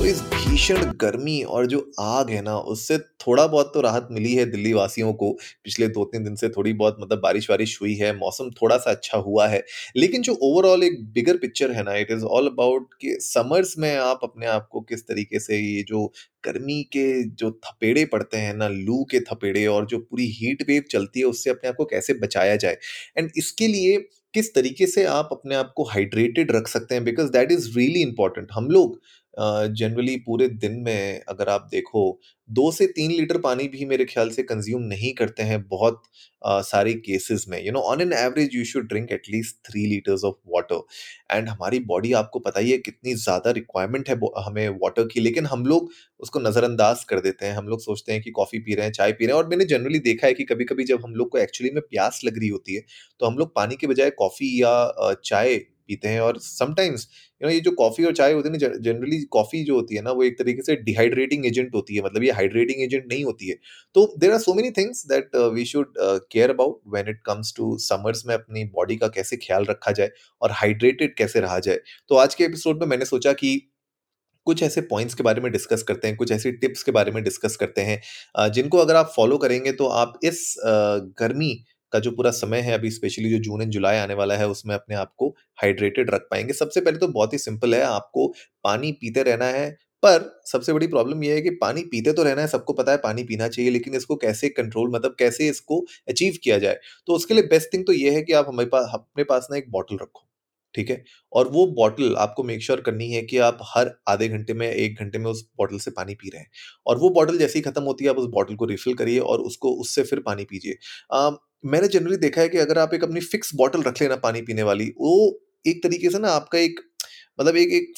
तो इस भीषण गर्मी और जो आग है ना, उससे थोड़ा बहुत तो राहत मिली है दिल्ली वासियों को। पिछले दो तीन दिन से थोड़ी बहुत मतलब बारिश वारिश हुई है, मौसम थोड़ा सा अच्छा हुआ है। लेकिन जो ओवरऑल एक बिगर पिक्चर है ना इट इज़ ऑल अबाउट कि समर्स में आप अपने आप को किस तरीके से ये जो गर्मी के जो थपेड़े पड़ते हैं ना, लू के थपेड़े और जो पूरी हीट वेव चलती है, उससे अपने आप को कैसे बचाया जाए? एंड इसके लिए किस तरीके से आप अपने आप को हाइड्रेटेड रख सकते हैं? Because that is really important हम लोग जनरली पूरे दिन में अगर आप देखो, दो से तीन लीटर पानी भी मेरे ख्याल से कंज्यूम नहीं करते हैं बहुत सारे केसेस में। You know on an average you should drink at least three litres of water and हमारी बॉडी आपको पता ही है कितनी ज़्यादा रिक्वायरमेंट है हमें वाटर की। लेकिन हम लोग उसको नज़रअंदाज कर देते हैं। हम लोग सोचते हैं कि कॉफ़ी पी रहे हैं, चाय पी रहे हैं। और मैंने जनरली देखा है कि कभी कभी जब हम लोग को एक्चुअली में प्यास लग रही होती है तो हम लोग पानी के बजाय कॉफ़ी या चाय पीते हैं और समटाइम्स यू नो ये जो कॉफ़ी और चाय होती है ना जनरली कॉफ़ी जो होती है ना, वो एक तरीके से डिहाइड्रेटिंग एजेंट होती है मतलब ये हाइड्रेटिंग एजेंट नहीं होती है। तो there are so many things that we should care about when it comes to summers में अपनी बॉडी का कैसे ख्याल रखा जाए और हाइड्रेटेड कैसे रहा जाए। तो आज के एपिसोड में मैंने सोचा कि कुछ ऐसे पॉइंट्स के बारे में डिस्कस करते हैं, कुछ ऐसी टिप्स के बारे में डिस्कस करते हैं जिनको अगर आप फॉलो करेंगे तो आप इस गर्मी का जो पूरा समय है अभी स्पेशली जो जून एंड जुलाई आने वाला है, उसमें अपने आप को हाइड्रेटेड रख पाएँगे। सबसे पहले तो बहुत ही सिंपल है, आपको पानी पीते रहना है, पर सबसे बड़ी प्रॉब्लम यह है कि पानी पीते तो रहना है, सबको पता है पानी पीना चाहिए, लेकिन इसको कैसे कंट्रोल मतलब कैसे इसको अचीव किया जाए? तो उसके लिए बेस्ट थिंग तो ये है कि आप हमारे पास अपने पास ना एक बॉटल रखो, ठीक है? और वो बॉटल आपको मेक श्योर sure करनी है कि आप हर आधे घंटे में, एक घंटे में उस बॉटल से पानी पी रहे हैं। और वो बॉटल जैसे ही खत्म होती है, आप उस बॉटल को रिफिल करिए और उसको, उससे फिर पानी पीजिए। मैंने जनरली देखा है कि अगर आप एक अपनी फिक्स बॉटल रख लेना पानी पीने वाली, वो एक तरीके से ना आपका एक मतलब एक एक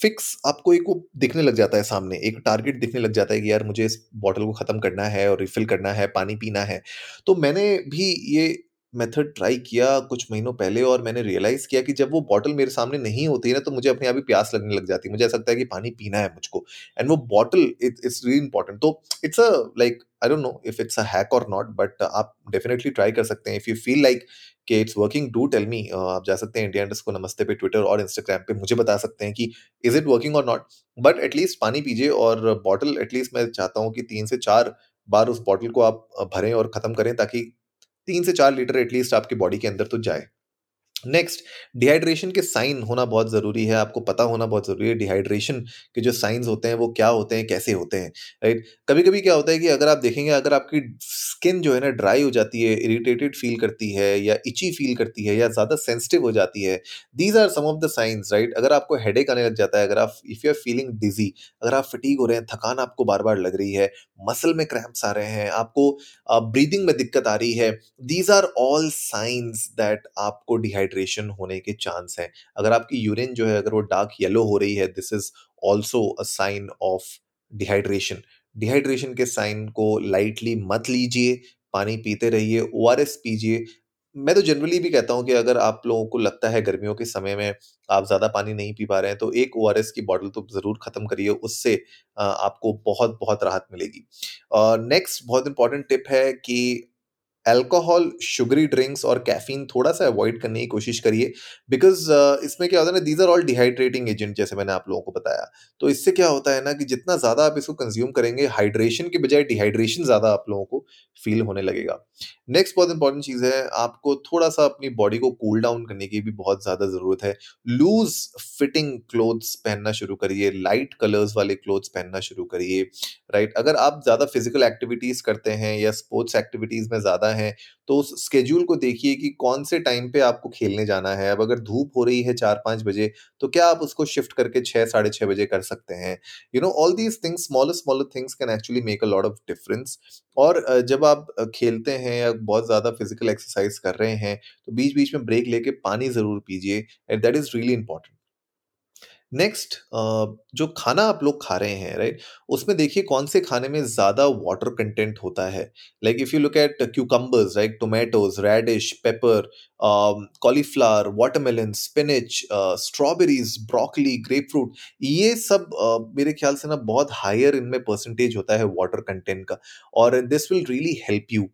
फिक्स आपको एक वो दिखने लग जाता है सामने, एक टारगेट दिखने लग जाता है कि यार मुझे इस बॉटल को ख़त्म करना है और रिफ़िल करना है, पानी पीना है। तो मैंने भी ये मेथड ट्राई किया कुछ महीनों पहले और मैंने रियलाइज़ किया कि जब वो बॉटल मेरे सामने नहीं होती है ना तो मुझे अपने आप ही प्यास लगने लग जाती है। मुझे ऐसा लगता है कि पानी पीना है मुझको। एंड वो bottle it it's really important तो it's a like I don't know if it's a hack और नॉट बट आप डेफिनेटली ट्राई कर सकते हैं. इफ़ यू फील लाइक कि it's working do tell me आप जा सकते हैं इंडिया इंडस्ट को नमस्ते पे ट्विटर और इंस्टाग्राम पे मुझे बता सकते हैं कि इज़ इट वर्किंग और नॉट बट एटलीस्ट पानी पीजिए और बॉटल एटलीस्ट मैं चाहता हूँ कि तीन से चार बार उस बॉटल को आप भरें और ख़त्म करें ताकि तीन से चार लीटर एटलीस्ट आपकी बॉडी के अंदर तो जाए। नेक्स्ट डिहाइड्रेशन के साइन होना बहुत ज़रूरी है। आपको पता होना बहुत ज़रूरी है डिहाइड्रेशन के जो साइंस होते हैं, वो क्या होते हैं, कैसे होते हैं राइट कभी कभी क्या होता है कि अगर आप देखेंगे, अगर आपकी स्किन जो है ना ड्राई हो जाती है इरीटेटेड फील करती है या इची फील करती है या ज़्यादा सेंसिटिव हो जाती है these are some of the signs right अगर आपको हेडेक आने लग जाता है, अगर आप if you are feeling dizzy अगर आप फटीक हो रहे हैं, थकान आपको बार बार लग रही है मसल में क्रैम्प्स आ रहे हैं, आपको ब्रीदिंग में दिक्कत आ रही है these are all signs that आपको डिहाइड्रेट डिहाइड्रेशन होने के चांस हैं। अगर आपकी यूरिन जो है, अगर वो डार्क येलो हो रही है this is also a sign of dehydration dehydration के साइन को लाइटली मत लीजिए, पानी पीते रहिए ओआरएस पीजिए। मैं तो जनरली भी कहता हूँ कि अगर आप लोगों को लगता है गर्मियों के समय में आप ज़्यादा पानी नहीं पी पा रहे हैं तो एक ओआरएस की बॉटल तो ज़रूर ख़त्म करिए, उससे आपको बहुत बहुत राहत मिलेगी। नेक्स्ट बहुत इंपॉर्टेंट टिप है कि अल्कोहल शुगरी ड्रिंक्स और कैफीन थोड़ा सा अवॉइड करने की कोशिश करिए। बिकॉज़ uh, इसमें क्या होता है ना these are all dehydrating agent जैसे मैंने आप लोगों को बताया। तो इससे क्या होता है ना कि जितना ज़्यादा आप इसको कंज्यूम करेंगे हाइड्रेशन के बजाय डिहाइड्रेशन ज़्यादा आप लोगों को फील होने लगेगा। नेक्स्ट बहुत इंपॉर्टेंट चीज़ है आपको थोड़ा सा अपनी बॉडी को कूल डाउन करने की भी बहुत ज़्यादा ज़रूरत है। लूज फिटिंग क्लोथ्स पहनना शुरू करिए लाइट कलर्स वाले क्लोथ्स पहनना शुरू करिए। राइट अगर आप ज़्यादा फ़िज़िकल एक्टिविटीज़ करते हैं या स्पोर्ट्स एक्टिविटीज़ में ज़्यादा हैं तो उस स्केड्यूल को देखिए कि कौन से टाइम पे आपको खेलने जाना है। अब अगर धूप हो रही है चार पाँच बजे तो क्या आप उसको शिफ्ट करके छः साढ़े छः बजे कर सकते हैं? You know all these things smaller smaller things can actually make a lot of difference और जब आप खेलते हैं या बहुत ज़्यादा फ़िज़िकल एक्सरसाइज कर रहे हैं तो बीच बीच में ब्रेक लेके पानी ज़रूर पीजिए and that is really important next जो खाना आप लोग खा रहे हैं राइट उसमें देखिए कौन से खाने में ज़्यादा वाटर कंटेंट होता है? Like if you look at cucumbers right tomatoes radish pepper cauliflower watermelon spinach strawberries broccoli grapefruit ये सब uh, मेरे ख्याल से ना बहुत हायर इनमें परसेंटेज होता है वाटर कंटेंट का। और this will really help you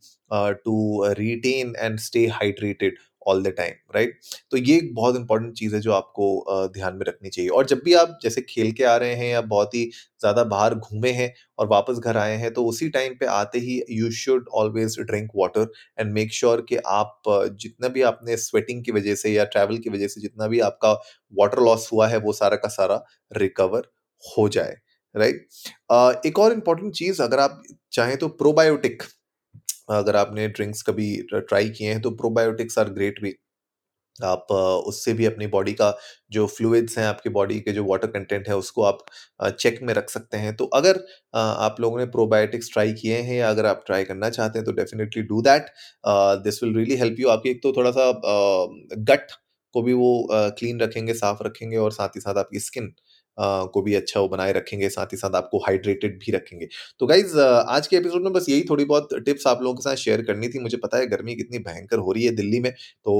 to retain and stay hydrated all the time right तो ये एक बहुत इंपॉर्टेंट चीज़ है जो आपको ध्यान में रखनी चाहिए और जब भी आप जैसे खेल के आ रहे हैं या बहुत ही ज़्यादा बाहर घूमे हैं और वापस घर आए हैं तो उसी टाइम पे आते ही you should always drink water and make sure कि आप जितना भी आपने स्वेटिंग की वजह से या ट्रैवल की वजह से जितना भी आपका वाटर लॉस हुआ है वो सारा का सारा रिकवर हो जाए राइट right? uh, एक और इंपॉर्टेंट चीज़ अगर आप चाहें तो प्रोबायोटिक अगर आपने ड्रिंक्स कभी ट्राई किए हैं तो प्रोबायोटिक्स आर ग्रेट वे आप उससे भी अपनी बॉडी का जो फ्लूइड्स हैं, आपकी बॉडी के जो वाटर कंटेंट है, उसको आप चेक में रख सकते हैं। तो अगर आप लोगों ने प्रोबायोटिक्स ट्राई किए हैं या अगर आप ट्राई करना चाहते हैं तो definitely do that. This will really help you. आपकी एक तो थोड़ा सा गट को भी वो क्लीन रखेंगे, साफ़ रखेंगे और साथ ही साथ आपकी स्किन को भी अच्छा वो बनाए रखेंगे, साथ ही साथ आपको हाइड्रेटेड भी रखेंगे। तो गाइज़ आज के एपिसोड में बस यही थोड़ी बहुत टिप्स आप लोगों के साथ शेयर करनी थी। मुझे पता है गर्मी कितनी भयंकर हो रही है दिल्ली में तो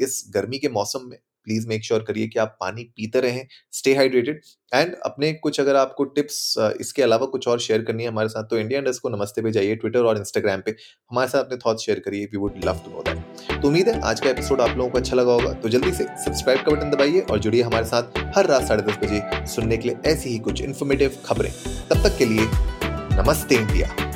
इस गर्मी के मौसम में प्लीज़ मेक श्योर करिए कि आप पानी पीते रहें स्टे हाइड्रेटेड एंड अपने कुछ अगर आपको टिप्स इसके अलावा कुछ और शेयर करनी है हमारे साथ तो इंडिया इंडस्ट को नमस्ते पे जाइए ट्विटर और इंस्टाग्राम पे हमारे साथ अपने थॉट्स शेयर करिए we would love to know that तो उम्मीद है आज का एपिसोड आप लोगों को अच्छा लगा होगा तो जल्दी से सब्सक्राइब का बटन दबाइए और जुड़िए हमारे साथ हर रात साढ़े दस बजे सुनने के लिए ऐसी ही कुछ इन्फॉर्मेटिव खबरें। तब तक के लिए नमस्ते इंडिया।